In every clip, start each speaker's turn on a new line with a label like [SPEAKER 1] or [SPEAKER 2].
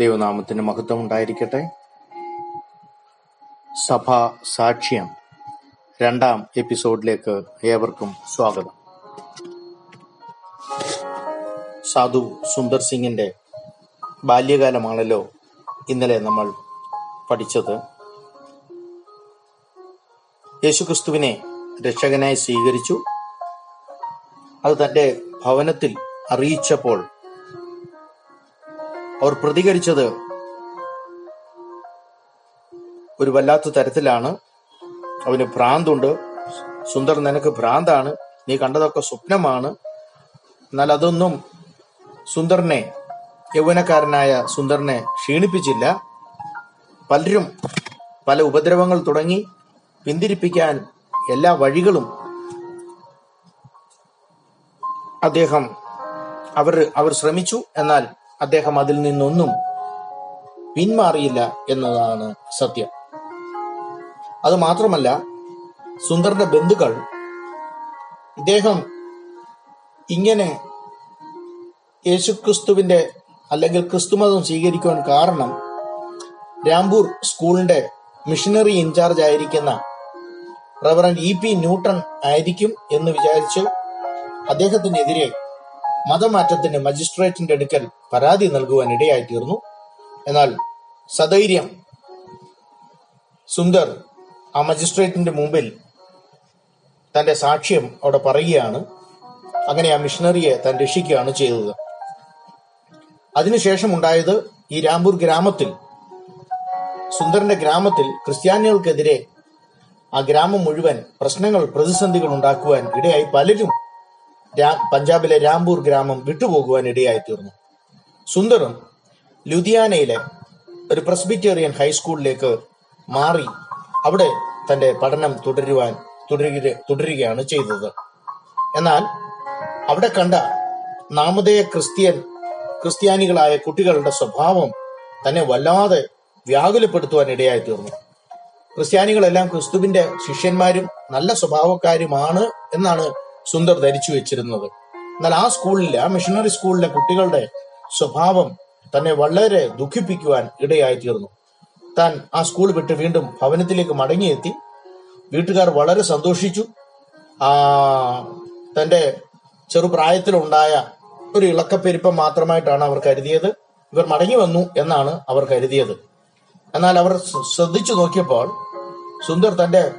[SPEAKER 1] ദൈവനാമത്തിന് മഹത്വം ഉണ്ടായിരിക്കട്ടെ. സഭാ സാക്ഷ്യം രണ്ടാം എപ്പിസോഡിലേക്ക് ഏവർക്കും സ്വാഗതം. സാധു സുന്ദർ സിംഗിന്റെ ബാല്യകാലമാണല്ലോ ഇന്നലെ നമ്മൾ പഠിച്ചത്. യേശുക്രിസ്തുവിനെ രക്ഷകനായി സ്വീകരിച്ചു. അത് തന്റെ ഭവനത്തിൽ അറിയിച്ചപ്പോൾ അവർ പ്രതികരിച്ചത് ഒരു വല്ലാത്ത തരത്തിലാണ്. അവന് ഭ്രാന്തുണ്ട്. സുന്ദർ നിനക്ക് ഭ്രാന്താണ്. നീ കണ്ടതൊക്കെ സ്വപ്നമാണ്. എന്നാൽ അതൊന്നും സുന്ദറിനെ യൗവനക്കാരനായ സുന്ദറിനെ ക്ഷീണിപ്പിച്ചില്ല. പലരും പല ഉപദ്രവങ്ങൾ തുടങ്ങി പിന്തിരിപ്പിക്കാൻ എല്ലാ വഴികളും അദ്ദേഹം അവർ അവർ ശ്രമിച്ചു. എന്നാൽ അദ്ദേഹം അതിൽ നിന്നൊന്നും പിന്മാറിയില്ല എന്നതാണ് സത്യം. അത് മാത്രമല്ല സുന്ദറിന്റെ ബന്ധുക്കൾ ഇദ്ദേഹം ഇങ്ങനെ യേശുക്രിസ്തുവിന്റെ അല്ലെങ്കിൽ ക്രിസ്തുമതം സ്വീകരിക്കുവാൻ കാരണം രാംപൂർ സ്കൂളിന്റെ മിഷനറി ഇൻചാർജ് ആയിരിക്കുന്ന റവറൻ ഇ പി ന്യൂട്ടൺ ആയിരിക്കും എന്ന് വിചാരിച്ച് അദ്ദേഹത്തിനെതിരെ മതമാറ്റത്തിന് മജിസ്ട്രേറ്റിന്റെ അടുക്കൽ പരാതി നൽകുവാൻ ഇടയായി തീർന്നു എന്നാൽ സധൈര്യം സുന്ദർ ആ മജിസ്ട്രേറ്റിന്റെ മുമ്പിൽ തന്റെ സാക്ഷ്യം അവിടെ പറയുകയാണ്. അങ്ങനെ ആ മിഷണറിയെ താൻ രക്ഷിക്കുകയാണ് ചെയ്തത്. അതിനുശേഷം ഉണ്ടായത് ഈ രാംപൂർ ഗ്രാമത്തിൽ സുന്ദറിന്റെ ഗ്രാമത്തിൽ ക്രിസ്ത്യാനികൾക്കെതിരെ ആ ഗ്രാമം മുഴുവൻ പ്രശ്നങ്ങൾ പ്രതിസന്ധികൾ ഉണ്ടാക്കുവാൻ ഇടയായി പലരും പഞ്ചാബിലെ രാംപൂർ ഗ്രാമം വിട്ടുപോകുവാൻ ഇടയായി തീർന്നു സുന്ദറും ലുധിയാനയിലെ ഒരു പ്രസ്ബിറ്റേറിയൻ ഹൈസ്കൂളിലേക്ക് മാറി അവിടെ തന്റെ പഠനം തുടരുവാൻ തുടരുക തുടരുകയാണ് ചെയ്തത്. എന്നാൽ അവിടെ കണ്ട നാമധേയ ക്രിസ്ത്യൻ ക്രിസ്ത്യാനികളായ കുട്ടികളുടെ സ്വഭാവം തന്നെ വല്ലാതെ വ്യാകുലപ്പെടുത്തുവാൻ ഇടയായി തീർന്നു ക്രിസ്ത്യാനികളെല്ലാം ക്രിസ്തുവിന്റെ ശിഷ്യന്മാരും നല്ല സ്വഭാവക്കാരുമാണ് എന്നാണ് സുന്ദർ ധരിച്ചു വെച്ചിരുന്നത്. എന്നാൽ ആ സ്കൂളിലെ ആ മിഷണറി സ്കൂളിലെ കുട്ടികളുടെ സ്വഭാവം തന്നെ വളരെ ദുഃഖിപ്പിക്കുവാൻ ഇടയായി തീർന്നു താൻ ആ സ്കൂൾ വിട്ട് വീണ്ടും ഭവനത്തിലേക്ക് മടങ്ങിയെത്തി. വീട്ടുകാർ വളരെ സന്തോഷിച്ചു. ആ തന്റെ ചെറുപ്രായത്തിലുണ്ടായ ഒരു ഇളക്കപ്പെരുപ്പം മാത്രമായിട്ടാണ് അവർ കരുതിയത്. ഇവർ മടങ്ങി വന്നു എന്നാണ് അവർ കരുതിയത്. എന്നാൽ അവർ ശ്രദ്ധിച്ചു നോക്കിയപ്പോൾ സുന്ദർ തന്റെ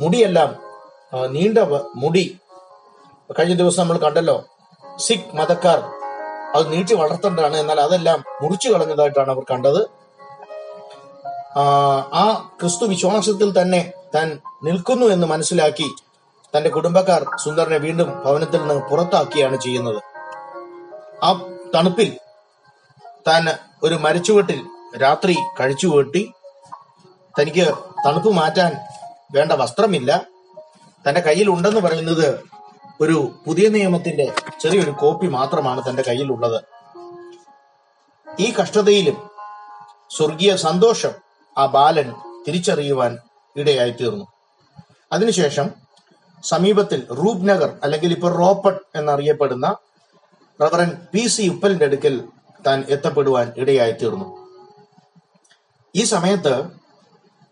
[SPEAKER 1] മുടിയെല്ലാം നീണ്ട മുടി കഴിഞ്ഞ ദിവസം നമ്മൾ കണ്ടല്ലോ സിഖ് മതക്കാർ അത് നീട്ടി വളർത്തേണ്ടതാണ് എന്നാൽ അതെല്ലാം മുറിച്ചു കളഞ്ഞതായിട്ടാണ് അവർ കണ്ടത്. ആ, ക്രിസ്തു വിശ്വാസത്തിൽ തന്നെ താൻ നിൽക്കുന്നു എന്ന് മനസ്സിലാക്കി തന്റെ കുടുംബക്കാർ സുന്ദറിനെ വീണ്ടും ഭവനത്തിൽ നിന്ന് പുറത്താക്കിയാണ് ചെയ്യുന്നത്. ആ തണുപ്പിൽ താൻ ഒരു മരച്ചുവട്ടിൽ രാത്രി കഴിച്ചു വീട്ടി തനിക്ക് തണുപ്പ് മാറ്റാൻ വേണ്ട വസ്ത്രമില്ല. തന്റെ കയ്യിൽ ഉണ്ടെന്ന് പറയുന്നത് ഒരു പുതിയ നിയമത്തിന്റെ ചെറിയൊരു കോപ്പി മാത്രമാണ് തന്റെ കയ്യിലുള്ളത്. ഈ കഷ്ടതയിലും സ്വർഗീയ സന്തോഷം ആ ബാലൻ തിരിച്ചറിയുവാൻ ഇടയായി തീർന്നു അതിനുശേഷം സമീപത്തിൽ റൂപ് നഗർ അല്ലെങ്കിൽ ഇപ്പോൾ റോപ്പട്ട് എന്നറിയപ്പെടുന്ന റവറൻ പി സി ഉപ്പലിന്റെ അടുക്കൽ താൻ എത്തപ്പെടുവാൻ ഇടയായി തീർന്നു ഈ സമയത്ത്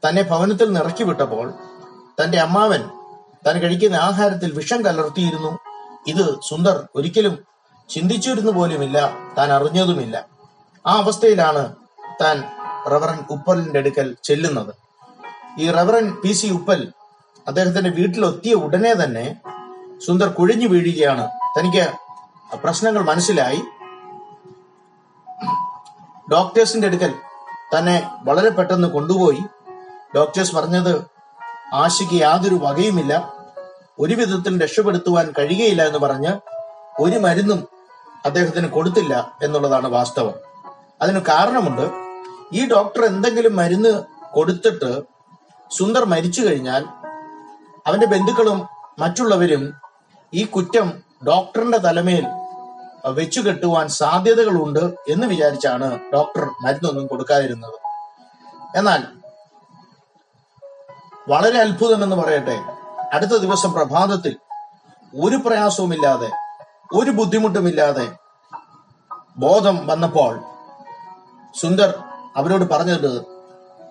[SPEAKER 1] തന്നെ ഭവനത്തിൽ നിറക്കി വിട്ടപ്പോൾ തന്റെ അമ്മാവൻ താൻ കഴിക്കുന്ന ആഹാരത്തിൽ വിഷം കലർത്തിയിരുന്നു. ഇത് സുന്ദർ ഒരിക്കലും ചിന്തിച്ചിരുന്നു പോലുമില്ല. താൻ അറിഞ്ഞതുമില്ല. ആ അവസ്ഥയിലാണ് താൻ റവറൻ ഉപ്പലിന്റെ അടുക്കൽ ചെല്ലുന്നത്. ഈ റവറൻ പി സി ഉപ്പൽ അദ്ദേഹത്തിന്റെ വീട്ടിലെത്തിയ ഉടനെ തന്നെ സുന്ദർ കുഴിഞ്ഞു വീഴുകയാണ്. തനിക്ക് പ്രശ്നങ്ങൾ മനസ്സിലായി. ഡോക്ടേഴ്സിന്റെ അടുക്കൽ തന്നെ വളരെ പെട്ടെന്ന് കൊണ്ടുപോയി. ഡോക്ടേഴ്സ് പറഞ്ഞത് ആശയ്ക്ക് യാതൊരു വകയുമില്ല. ഒരു വിധത്തിൽ രക്ഷപ്പെടുത്തുവാൻ കഴിയുകയില്ല എന്ന് പറഞ്ഞ് ഒരു മരുന്നും അദ്ദേഹത്തിന് കൊടുത്തില്ല എന്നുള്ളതാണ് വാസ്തവം. അതിന് കാരണമുണ്ട്. ഈ ഡോക്ടർ എന്തെങ്കിലും മരുന്ന് കൊടുത്തിട്ട് സുന്ദർ മരിച്ചു കഴിഞ്ഞാൽ അവന്റെ ബന്ധുക്കളും മറ്റുള്ളവരും ഈ കുറ്റം ഡോക്ടറിന്റെ തലമേൽ വെച്ചു കെട്ടുവാൻ സാധ്യതകളുണ്ട് എന്ന് വിചാരിച്ചാണ് ഡോക്ടർ മരുന്നൊന്നും കൊടുക്കാതിരുന്നത്. എന്നാൽ വളരെ അത്ഭുതം എന്ന് പറയട്ടെ. അടുത്ത ദിവസം പ്രഭാതത്തിൽ ഒരു പ്രയാസവുമില്ലാതെ ഒരു ബുദ്ധിമുട്ടുമില്ലാതെ ബോധം വന്നപ്പോൾ സുന്ദർ അവരോട് പറഞ്ഞത്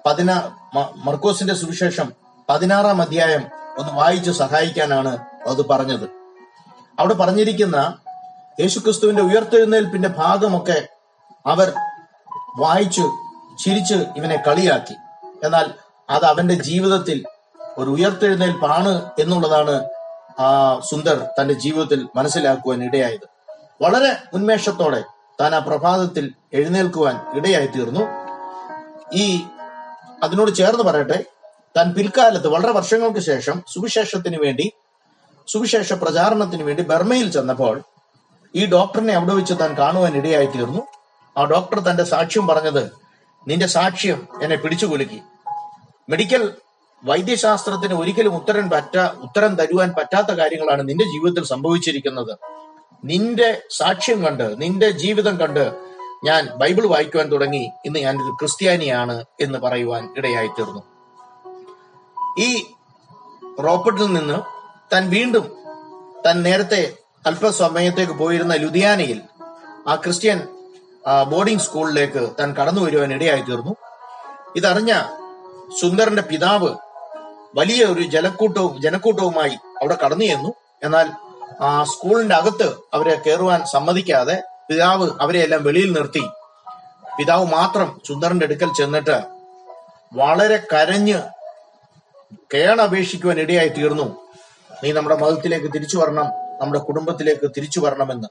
[SPEAKER 1] പതിനാ മർക്കോസിന്റെ സുവിശേഷം പതിനാറാം അധ്യായം ഒന്ന് വായിച്ച് സഹായിക്കാനാണ് അത് പറഞ്ഞത്. അവിടെ പറഞ്ഞിരിക്കുന്ന യേശുക്രിസ്തുവിന്റെ ഉയർത്തെഴുന്നേൽപ്പിന്റെ ഭാഗമൊക്കെ അവർ വായിച്ചു ചിരിച്ച് ഇവനെ കളിയാക്കി. എന്നാൽ അത് അവന്റെ ജീവിതത്തിൽ ഒരു ഉയർത്തെഴുന്നേൽപ്പാണ് എന്നുള്ളതാണ് ആ സുന്ദർ തന്റെ ജീവിതത്തിൽ മനസ്സിലാക്കുവാൻ ഇടയായത്. വളരെ ഉന്മേഷത്തോടെ താൻ ആ പ്രഭാതത്തിൽ എഴുന്നേൽക്കുവാൻ ഇടയായി തീർന്നു ഈ അതിനോട് ചേർന്ന് പറയട്ടെ താൻ പിൽക്കാലത്ത് വളരെ വർഷങ്ങൾക്ക് ശേഷം സുവിശേഷത്തിന് വേണ്ടി സുവിശേഷ പ്രചാരണത്തിന് വേണ്ടി ബർമയിൽ ചെന്നപ്പോൾ ഈ ഡോക്ടറിനെ അവിടെ വെച്ച് താൻ കാണുവാൻ ഇടയായി തീർന്നു ആ ഡോക്ടർ തന്റെ സാക്ഷ്യം പറഞ്ഞത് നിന്റെ സാക്ഷ്യം എന്നെ പിടിച്ചു കുലുക്കി മെഡിക്കൽ വൈദ്യശാസ്ത്രത്തിന് ഒരിക്കലും ഉത്തരം പറ്റ ഉത്തരം തരുവാൻ പറ്റാത്ത കാര്യങ്ങളാണ് നിന്റെ ജീവിതത്തിൽ സംഭവിച്ചിരിക്കുന്നത്. നിന്റെ സാക്ഷ്യം കണ്ട് നിന്റെ ജീവിതം കണ്ട് ഞാൻ ബൈബിൾ വായിക്കുവാൻ തുടങ്ങി. ഇന്ന് ഞാൻ ഒരു ക്രിസ്ത്യാനിയാണ് എന്ന് പറയുവാൻ ഇടയായി തീർന്നു ഈ റോപ്പർട്ടിൽ നിന്ന് താൻ വീണ്ടും താൻ നേരത്തെ അല്പസമയത്തേക്ക് പോയിരുന്ന ലുധിയാനയിൽ ആ ക്രിസ്ത്യൻ ബോർഡിംഗ് സ്കൂളിലേക്ക് താൻ കടന്നു വരുവാൻ ഇടയായി തീർന്നു ഇതറിഞ്ഞ സുന്ദറിന്റെ പിതാവ് വലിയ ഒരു ജലക്കൂട്ടവും ജനക്കൂട്ടവുമായി അവിടെ കടന്നു ചെന്നു. എന്നാൽ ആ സ്കൂളിന്റെ അകത്ത് അവരെ കയറുവാൻ സമ്മതിക്കാതെ പിതാവ് അവരെ എല്ലാം വെളിയിൽ നിർത്തി. പിതാവ് മാത്രം സുന്ദറിന്റെ അടുക്കൽ ചെന്നിട്ട് വളരെ കരഞ്ഞ് കേണപേക്ഷിക്കുവാൻ ഇടയായി തീർന്നു. നീ നമ്മുടെ മതത്തിലേക്ക് തിരിച്ചു വരണം നമ്മുടെ കുടുംബത്തിലേക്ക് തിരിച്ചു വരണമെന്ന്.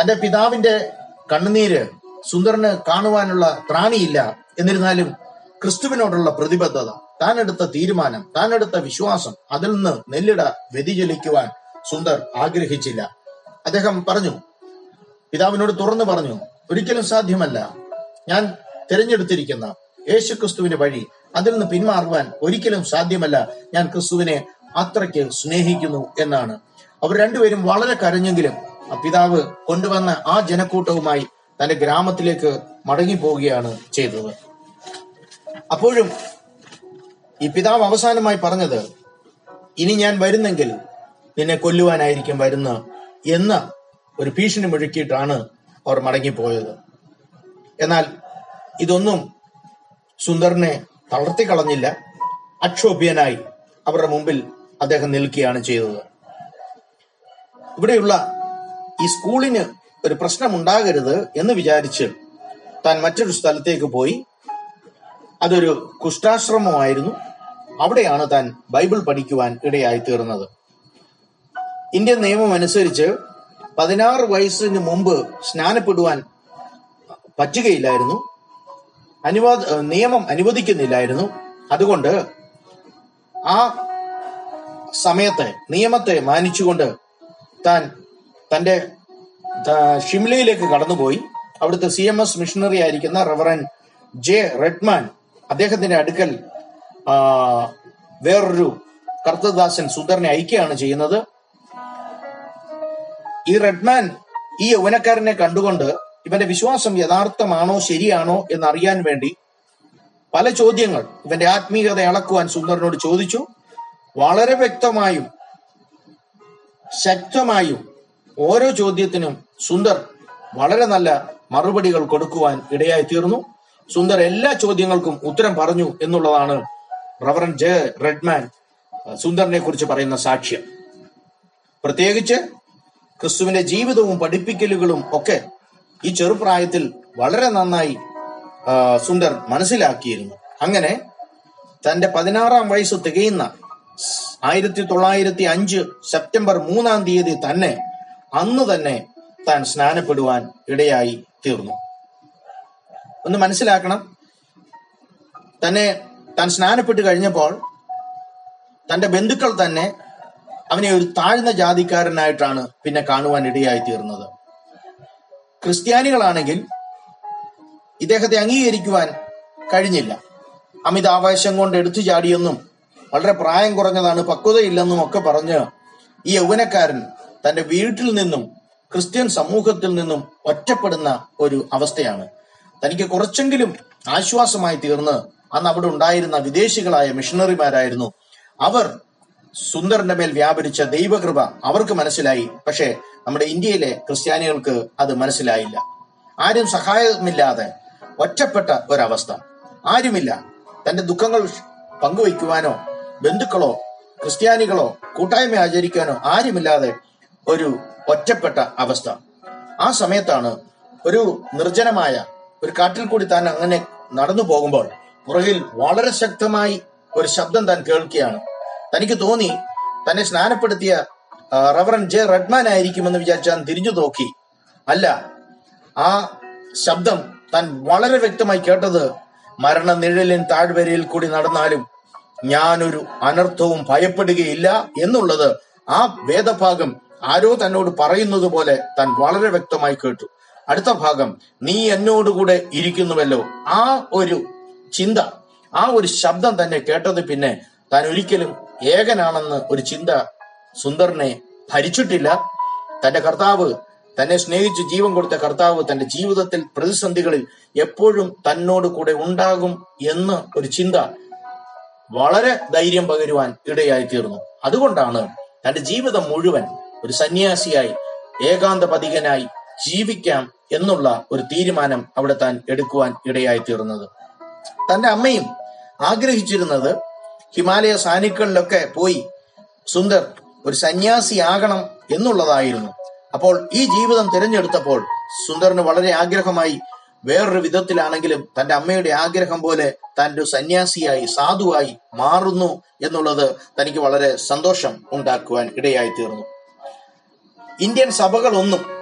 [SPEAKER 1] തന്റെ പിതാവിന്റെ കണ്ണുനീര് സുന്ദറിന് കാണുവാനുള്ള ത്രാണിയില്ല. എന്നിരുന്നാലും ക്രിസ്തുവിനോടുള്ള പ്രതിബദ്ധത താൻ എടുത്ത തീരുമാനം താൻ എടുത്ത വിശ്വാസം അതിൽ നിന്ന് നെല്ലിട വ്യതിചലിക്കുവാൻ സുന്ദർ ആഗ്രഹിച്ചില്ല. അദ്ദേഹം പറഞ്ഞു പിതാവിനോട് തുറന്നു പറഞ്ഞു ഒരിക്കലും സാധ്യമല്ല. ഞാൻ തിരഞ്ഞെടുത്തിരിക്കുന്ന യേശു ക്രിസ്തുവിന്റെ വഴി അതിൽ നിന്ന് പിന്മാറുവാൻ ഒരിക്കലും സാധ്യമല്ല. ഞാൻ ക്രിസ്തുവിനെ അത്രയ്ക്ക് സ്നേഹിക്കുന്നു എന്നാണ്. അവർ രണ്ടുപേരും വളരെ കരഞ്ഞെങ്കിലും പിതാവ് കൊണ്ടുവന്ന ആ ജനക്കൂട്ടവുമായി തന്റെ ഗ്രാമത്തിലേക്ക് മടങ്ങി പോവുകയാണ് ചെയ്തത്. അപ്പോഴും ഈ പിതാവ് അവസാനമായി പറഞ്ഞത് ഇനി ഞാൻ വരുന്നെങ്കിൽ നിന്നെ കൊല്ലുവാനായിരിക്കും വരുന്ന എന്ന ഒരു ഭീഷണി മുഴക്കിയിട്ടാണ് അവർ മടങ്ങിപ്പോയത്. എന്നാൽ ഇതൊന്നും സുന്ദറിനെ തളർത്തി കളഞ്ഞില്ല. അക്ഷോഭ്യനായി അവരുടെ മുമ്പിൽ അദ്ദേഹം നിൽക്കുകയാണ് ചെയ്തത്. ഇവിടെയുള്ള ഈ സ്കൂളിന് ഒരു പ്രശ്നമുണ്ടാകരുത് എന്ന് വിചാരിച്ച് താൻ മറ്റൊരു സ്ഥലത്തേക്ക് പോയി അതൊരു കുഷ്ടാശ്രമമായിരുന്നു അവിടെയാണ് താൻ ബൈബിൾ പഠിക്കുവാൻ ഇടയായി തീർന്നത് ഇന്ത്യൻ നിയമം അനുസരിച്ച് പതിനാറ് വയസ്സിന് മുമ്പ് സ്നാനപ്പെടുവാൻ പറ്റുകയില്ലായിരുന്നു. അനുവാദ ഏഹ് നിയമം അനുവദിക്കുന്നില്ലായിരുന്നു. അതുകൊണ്ട് ആ സമയത്തെ നിയമത്തെ മാനിച്ചുകൊണ്ട് താൻ തന്റെ ഷിംലയിലേക്ക് കടന്നുപോയി. അവിടുത്തെ സി എം എസ് മിഷണറി ആയിരിക്കുന്ന റവറൻ ജെ റെഡ്മാൻ അദ്ദേഹത്തിന്റെ അടുക്കൽ വേറൊരു കർത്തദാസൻ സുന്ദറിനെ അയക്കുകയാണ് ചെയ്യുന്നത്. ഈ റെഡ്മാൻ ഈ യൗവനക്കാരനെ കണ്ടുകൊണ്ട് ഇവന്റെ വിശ്വാസം യഥാർത്ഥമാണോ ശരിയാണോ എന്ന് അറിയാൻ വേണ്ടി പല ചോദ്യങ്ങൾ ഇവന്റെ ആത്മീയത ഇളക്കുവാൻ സുന്ദറിനോട് ചോദിച്ചു. വളരെ വ്യക്തമായും ശക്തമായും ഓരോ ചോദ്യത്തിനും സുന്ദർ വളരെ നല്ല മറുപടികൾ കൊടുക്കുവാൻ ഇടയായി തീർന്നു സുന്ദർ എല്ലാ ചോദ്യങ്ങൾക്കും ഉത്തരം പറഞ്ഞു എന്നുള്ളതാണ് റവറൻ ജെ റെഡ്മാൻ സുന്ദറിനെ കുറിച്ച് പറയുന്ന സാക്ഷ്യം. പ്രത്യേകിച്ച് ക്രിസ്തുവിന്റെ ജീവിതവും പഠിപ്പിക്കലുകളും ഒക്കെ ഈ ചെറുപ്രായത്തിൽ വളരെ നന്നായി സുന്ദർ മനസ്സിലാക്കിയിരുന്നു. അങ്ങനെ തന്റെ പതിനാറാം വയസ്സ് തികയുന്ന ആയിരത്തി തൊള്ളായിരത്തി അഞ്ച് സെപ്റ്റംബർ മൂന്നാം തീയതി തന്നെ അന്ന് തന്നെ താൻ സ്നാനപ്പെടുവാൻ ഇടയായി തീർന്നു. ഒന്ന് മനസ്സിലാക്കണം. തന്നെ താൻ സ്നാനപ്പെട്ട് കഴിഞ്ഞപ്പോൾ തന്റെ ബന്ധുക്കൾ തന്നെ അവനെ ഒരു താഴ്ന്ന ജാതിക്കാരനായിട്ടാണ് പിന്നെ കാണുവാൻ ഇടയായി തീർന്നത്. ക്രിസ്ത്യാനികളാണെങ്കിൽ ഇദ്ദേഹത്തെ അംഗീകരിക്കുവാൻ കഴിഞ്ഞില്ല. അമിത ആവേശം കൊണ്ട് എടുത്തു ചാടിയെന്നും വളരെ പ്രായം കുറഞ്ഞതാണ് പക്വതയില്ലെന്നും ഒക്കെ പറഞ്ഞ് ഈ യൗവനക്കാരൻ തന്റെ വീട്ടിൽ നിന്നും ക്രിസ്ത്യൻ സമൂഹത്തിൽ നിന്നും ഒറ്റപ്പെടുന്ന ഒരു അവസ്ഥയാണ്. തനിക്ക് കുറച്ചെങ്കിലും ആശ്വാസമായി തീർന്ന് അന്ന് അവിടെ ഉണ്ടായിരുന്ന വിദേശികളായ മിഷണറിമാരായിരുന്നു അവർ സുന്ദറിന്റെ മേൽ വ്യാപരിച്ച ദൈവകൃപ അവർക്ക് മനസ്സിലായി. പക്ഷേ നമ്മുടെ ഇന്ത്യയിലെ ക്രിസ്ത്യാനികൾക്ക് അത് മനസ്സിലായില്ല. ആരും സഹായമില്ലാതെ ഒറ്റപ്പെട്ട ഒരവസ്ഥ. ആരുമില്ല. തന്റെ ദുഃഖങ്ങൾ പങ്കുവയ്ക്കുവാനോ ബന്ധുക്കളോ ക്രിസ്ത്യാനികളോ കൂട്ടായ്മ ആചരിക്കാനോ ആരുമില്ലാതെ ഒരു ഒറ്റപ്പെട്ട അവസ്ഥ. ആ സമയത്താണ് ഒരു നിർജനമായ ഒരു കാട്ടിൽ കൂടി താൻ അങ്ങനെ നടന്നു പോകുമ്പോൾ പുറകിൽ വളരെ ശക്തമായി ഒരു ശബ്ദം താൻ കേൾക്കുകയാണ്. തനിക്ക് തോന്നി തന്നെ സ്നാനപ്പെടുത്തിയ റവറൻ ജെ റഡ്മാൻ ആയിരിക്കുമെന്ന് വിചാരിച്ച് തിരിഞ്ഞു നോക്കി. അല്ല ആ ശബ്ദം താൻ വളരെ വ്യക്തമായി കേട്ടത് മരണനിഴലിൻ താഴ്വരയിൽ കൂടി നടന്നാലും ഞാനൊരു അനർത്ഥവും ഭയപ്പെടുകയില്ല എന്നുള്ളത് ആ വേദഭാഗം ആരോ തന്നോട് പറയുന്നത് പോലെ താൻ വളരെ വ്യക്തമായി കേട്ടു. അടുത്ത ഭാഗം നീ എന്നോടുകൂടെ ഇരിക്കുന്നുവല്ലോ. ആ ഒരു ചിന്ത ആ ഒരു ശബ്ദം തന്നെ കേട്ടത് പിന്നെ താൻ ഒരിക്കലും ഏകനാണെന്ന് ഒരു ചിന്ത സുന്ദറിനെ ഭരിച്ചിട്ടില്ല. തന്റെ കർത്താവ് തന്നെ സ്നേഹിച്ച് ജീവൻ കൊടുത്ത കർത്താവ് തന്റെ ജീവിതത്തിൽ പ്രതിസന്ധികളിൽ എപ്പോഴും തന്നോട് കൂടെ ഉണ്ടാകും എന്ന് ഒരു ചിന്ത വളരെ ധൈര്യം പകരുവാൻ ഇടയായി തീർന്നു അതുകൊണ്ടാണ് തന്റെ ജീവിതം മുഴുവൻ ഒരു സന്യാസിയായി ഏകാന്ത പതികനായി ജീവിക്കാം എന്നുള്ള ഒരു തീരുമാനം അവിടെ താൻ എടുക്കുവാൻ ഇടയായി തീർന്നത് തന്റെ അമ്മയും ആഗ്രഹിച്ചിരുന്നത് ഹിമാലയ സാനുക്കളിലൊക്കെ പോയി സുന്ദർ ഒരു സന്യാസിയാകണം എന്നുള്ളതായിരുന്നു. അപ്പോൾ ഈ ജീവിതം തിരഞ്ഞെടുത്തപ്പോൾ സുന്ദറിന് വളരെ ആഗ്രഹമായി വേറൊരു വിധത്തിലാണെങ്കിലും തന്റെ അമ്മയുടെ ആഗ്രഹം പോലെ താൻ ഒരു സന്യാസിയായി സാധുവായി മാറുന്നു എന്നുള്ളത് തനിക്ക് വളരെ സന്തോഷം ഉണ്ടാക്കുവാൻ ഇടയായി തീർന്നു ഇന്ത്യൻ സഭകളൊന്നും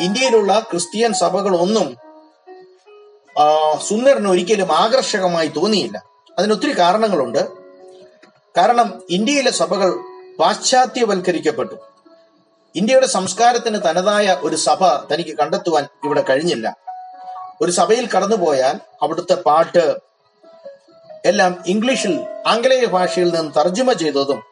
[SPEAKER 1] ഇന്ത്യയിലുള്ള ക്രിസ്ത്യൻ സഭകളൊന്നും സുന്ദരന് ഒരിക്കലും ആകർഷകമായി തോന്നിയില്ല. അതിനൊത്തിരി കാരണങ്ങളുണ്ട്. കാരണം ഇന്ത്യയിലെ സഭകൾ പാശ്ചാത്യവൽക്കരിക്കപ്പെട്ടു. ഇന്ത്യയുടെ സംസ്കാരത്തിന് തനതായ ഒരു സഭ തനിക്ക് കണ്ടെത്തുവാൻ ഇവിടെ കഴിഞ്ഞില്ല. ഒരു സഭയിൽ കടന്നുപോയാൽ അവിടുത്തെ പാട്ട് എല്ലാം ഇംഗ്ലീഷിൽ ആംഗലേയ ഭാഷയിൽ നിന്ന് തർജമ ചെയ്തതും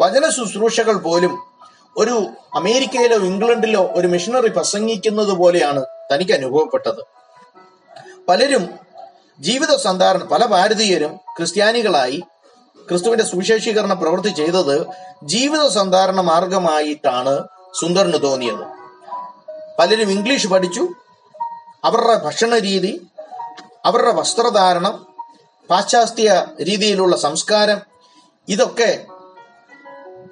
[SPEAKER 1] വചന ശുശ്രൂഷകൾ പോലും ഒരു അമേരിക്കയിലോ ഇംഗ്ലണ്ടിലോ ഒരു മിഷണറി പ്രസംഗിക്കുന്നത് പോലെയാണ് തനിക്ക് അനുഭവപ്പെട്ടത്. പലരും ജീവിത സന്ധാരണ പല ഭാരതീയരും ക്രിസ്ത്യാനികളായി ക്രിസ്തുവിന്റെ സുവിശേഷീകരണ പ്രവൃത്തി ചെയ്തത് ജീവിത സന്ധാരണ മാർഗമായിട്ടാണ് സുന്ദറിന് തോന്നിയത്. പലരും ഇംഗ്ലീഷ് പഠിച്ചു. അവരുടെ ഭക്ഷണ രീതി അവരുടെ വസ്ത്രധാരണം പാശ്ചാത്യ രീതിയിലുള്ള സംസ്കാരം ഇതൊക്കെ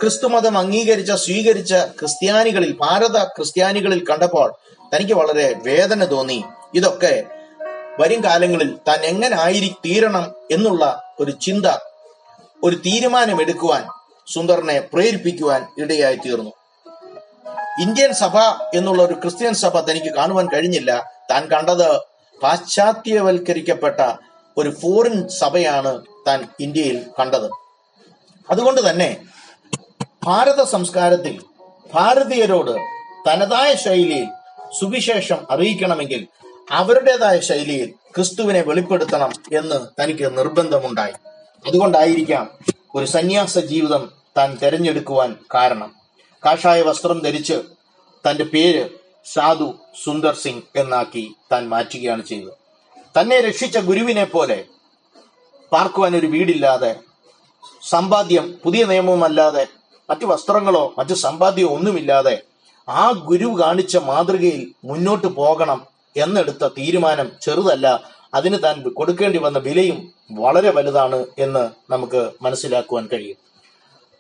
[SPEAKER 1] ക്രിസ്തുമതം അംഗീകരിച്ച സ്വീകരിച്ച ക്രിസ്ത്യാനികളിൽ ഭാരത ക്രിസ്ത്യാനികളിൽ കണ്ടപ്പോൾ തനിക്ക് വളരെ വേദന തോന്നി. ഇതൊക്കെ വരും കാലങ്ങളിൽ താൻ എങ്ങനെ ആയിരി തീരണം എന്നുള്ള ഒരു ചിന്ത ഒരു തീരുമാനമെടുക്കുവാൻ സുന്ദറിനെ പ്രേരിപ്പിക്കുവാൻ ഇടയായി തീർന്നു ഇന്ത്യൻ സഭ എന്നുള്ള ഒരു ക്രിസ്ത്യൻ സഭ തനിക്ക് കാണുവാൻ കഴിഞ്ഞില്ല. താൻ കണ്ടത് പാശ്ചാത്യവൽക്കരിക്കപ്പെട്ട ഒരു ഫോറിൻ സഭയാണ് താൻ ഇന്ത്യയിൽ കണ്ടത്. അതുകൊണ്ട് തന്നെ ഭാരത സംസ്കാരത്തിൽ ഭാരതീയരോട് തനതായ ശൈലിയിൽ സുവിശേഷം അറിയിക്കണമെങ്കിൽ അവരുടേതായ ശൈലിയിൽ ക്രിസ്തുവിനെ വെളിപ്പെടുത്തണം എന്ന് തനിക്ക് നിർബന്ധമുണ്ടായി. അതുകൊണ്ടായിരിക്കാം ഒരു സന്യാസ ജീവിതം താൻ തെരഞ്ഞെടുക്കുവാൻ കാരണം. കാഷായ വസ്ത്രം ധരിച്ച് തന്റെ പേര് സാധു സുന്ദർ സിംഗ് എന്നാക്കി താൻ മാറ്റുകയാണ് ചെയ്തത്. തന്നെ രക്ഷിച്ച ഗുരുവിനെ പോലെ പാർക്കുവാൻ ഒരു വീടില്ലാതെ സമ്പാദ്യം പുതിയ നിയമമല്ലാതെ മറ്റു വസ്ത്രങ്ങളോ മറ്റു സമ്പാദ്യമോ ഒന്നുമില്ലാതെ ആ ഗുരു കാണിച്ച മാതൃകയിൽ മുന്നോട്ട് പോകണം എന്നെടുത്ത തീരുമാനം ചെറുതല്ല. അതിന് താൻ കൊടുക്കേണ്ടി വന്ന വിലയും വളരെ വലുതാണ് എന്ന് നമുക്ക് മനസ്സിലാക്കുവാൻ കഴിയും.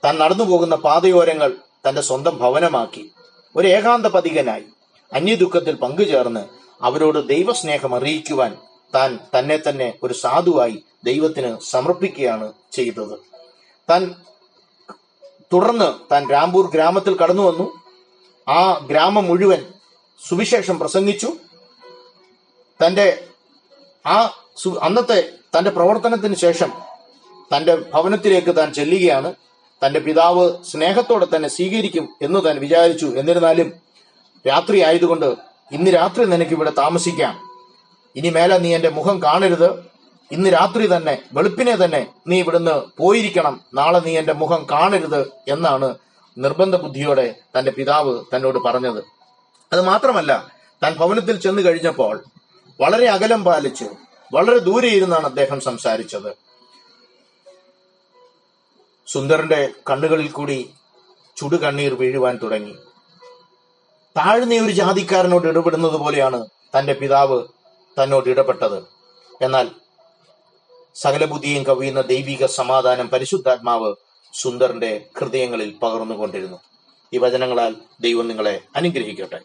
[SPEAKER 1] താൻ നടന്നു പോകുന്ന പാതയോരങ്ങൾ തന്റെ സ്വന്തം ഭവനമാക്കി. ഒരു ഏകാന്ത പതികനായി. അന്യദുഃഖത്തിൽ പങ്കുചേർന്ന് അവരോട് ദൈവസ്നേഹം അറിയിക്കുവാൻ താൻ തന്നെ തന്നെ ഒരു സാധുവായി ദൈവത്തിന് സമർപ്പിക്കുകയാണ് ചെയ്തത്. താൻ തുടർന്ന് താൻ രാംപൂർ ഗ്രാമത്തിൽ കടന്നു വന്നു. ആ ഗ്രാമം മുഴുവൻ സുവിശേഷം പ്രസംഗിച്ചു. തന്റെ ആ അന്നത്തെ തന്റെ പ്രവർത്തനത്തിന് ശേഷം തന്റെ ഭവനത്തിലേക്ക് താൻ ചെല്ലുകയാണ്. തന്റെ പിതാവ് സ്നേഹത്തോടെ തന്നെ സ്വീകരിക്കും എന്ന് താൻ വിചാരിച്ചു. എന്നിരുന്നാലും രാത്രി ആയതുകൊണ്ട് ഇന്ന് രാത്രി നിനക്ക് ഇവിടെ താമസിക്കാം. ഇനി മേലെ നീ എന്റെ മുഖം കാണരുത്. ഇന്ന് രാത്രി തന്നെ വെളുപ്പിനെ തന്നെ നീ ഇവിടുന്ന് പോയിരിക്കണം. നാളെ നീ എന്റെ മുഖം കാണരുത് എന്നാണ് നിർബന്ധ ബുദ്ധിയോടെ തന്റെ പിതാവ് തന്നോട് പറഞ്ഞത്. അത് മാത്രമല്ല താൻ ഭവനത്തിൽ ചെന്ന് കഴിഞ്ഞപ്പോൾ വളരെ അകലം പാലിച്ച് വളരെ ദൂരെ ഇരുന്നാണ് അദ്ദേഹം സംസാരിച്ചത്. സുന്ദറിന്റെ കണ്ണുകളിൽ കൂടി ചുടുകണ്ണീർ വീഴുവാൻ തുടങ്ങി. താഴ്ന്ന ഒരു ജാതിക്കാരനോട് ഇടപെടുന്നത് പോലെയാണ് തന്റെ പിതാവ് തന്നോട് ഇടപെട്ടത്. എന്നാൽ സകല ബുദ്ധിയും കവിയുന്ന ദൈവിക സമാധാനം പരിശുദ്ധാത്മാവ് സുന്ദറിന്റെ ഹൃദയങ്ങളിൽ പകർന്നുകൊണ്ടിരുന്നു. ഈ വചനങ്ങളാൽ ദൈവം നിങ്ങളെ അനുഗ്രഹിക്കട്ടെ.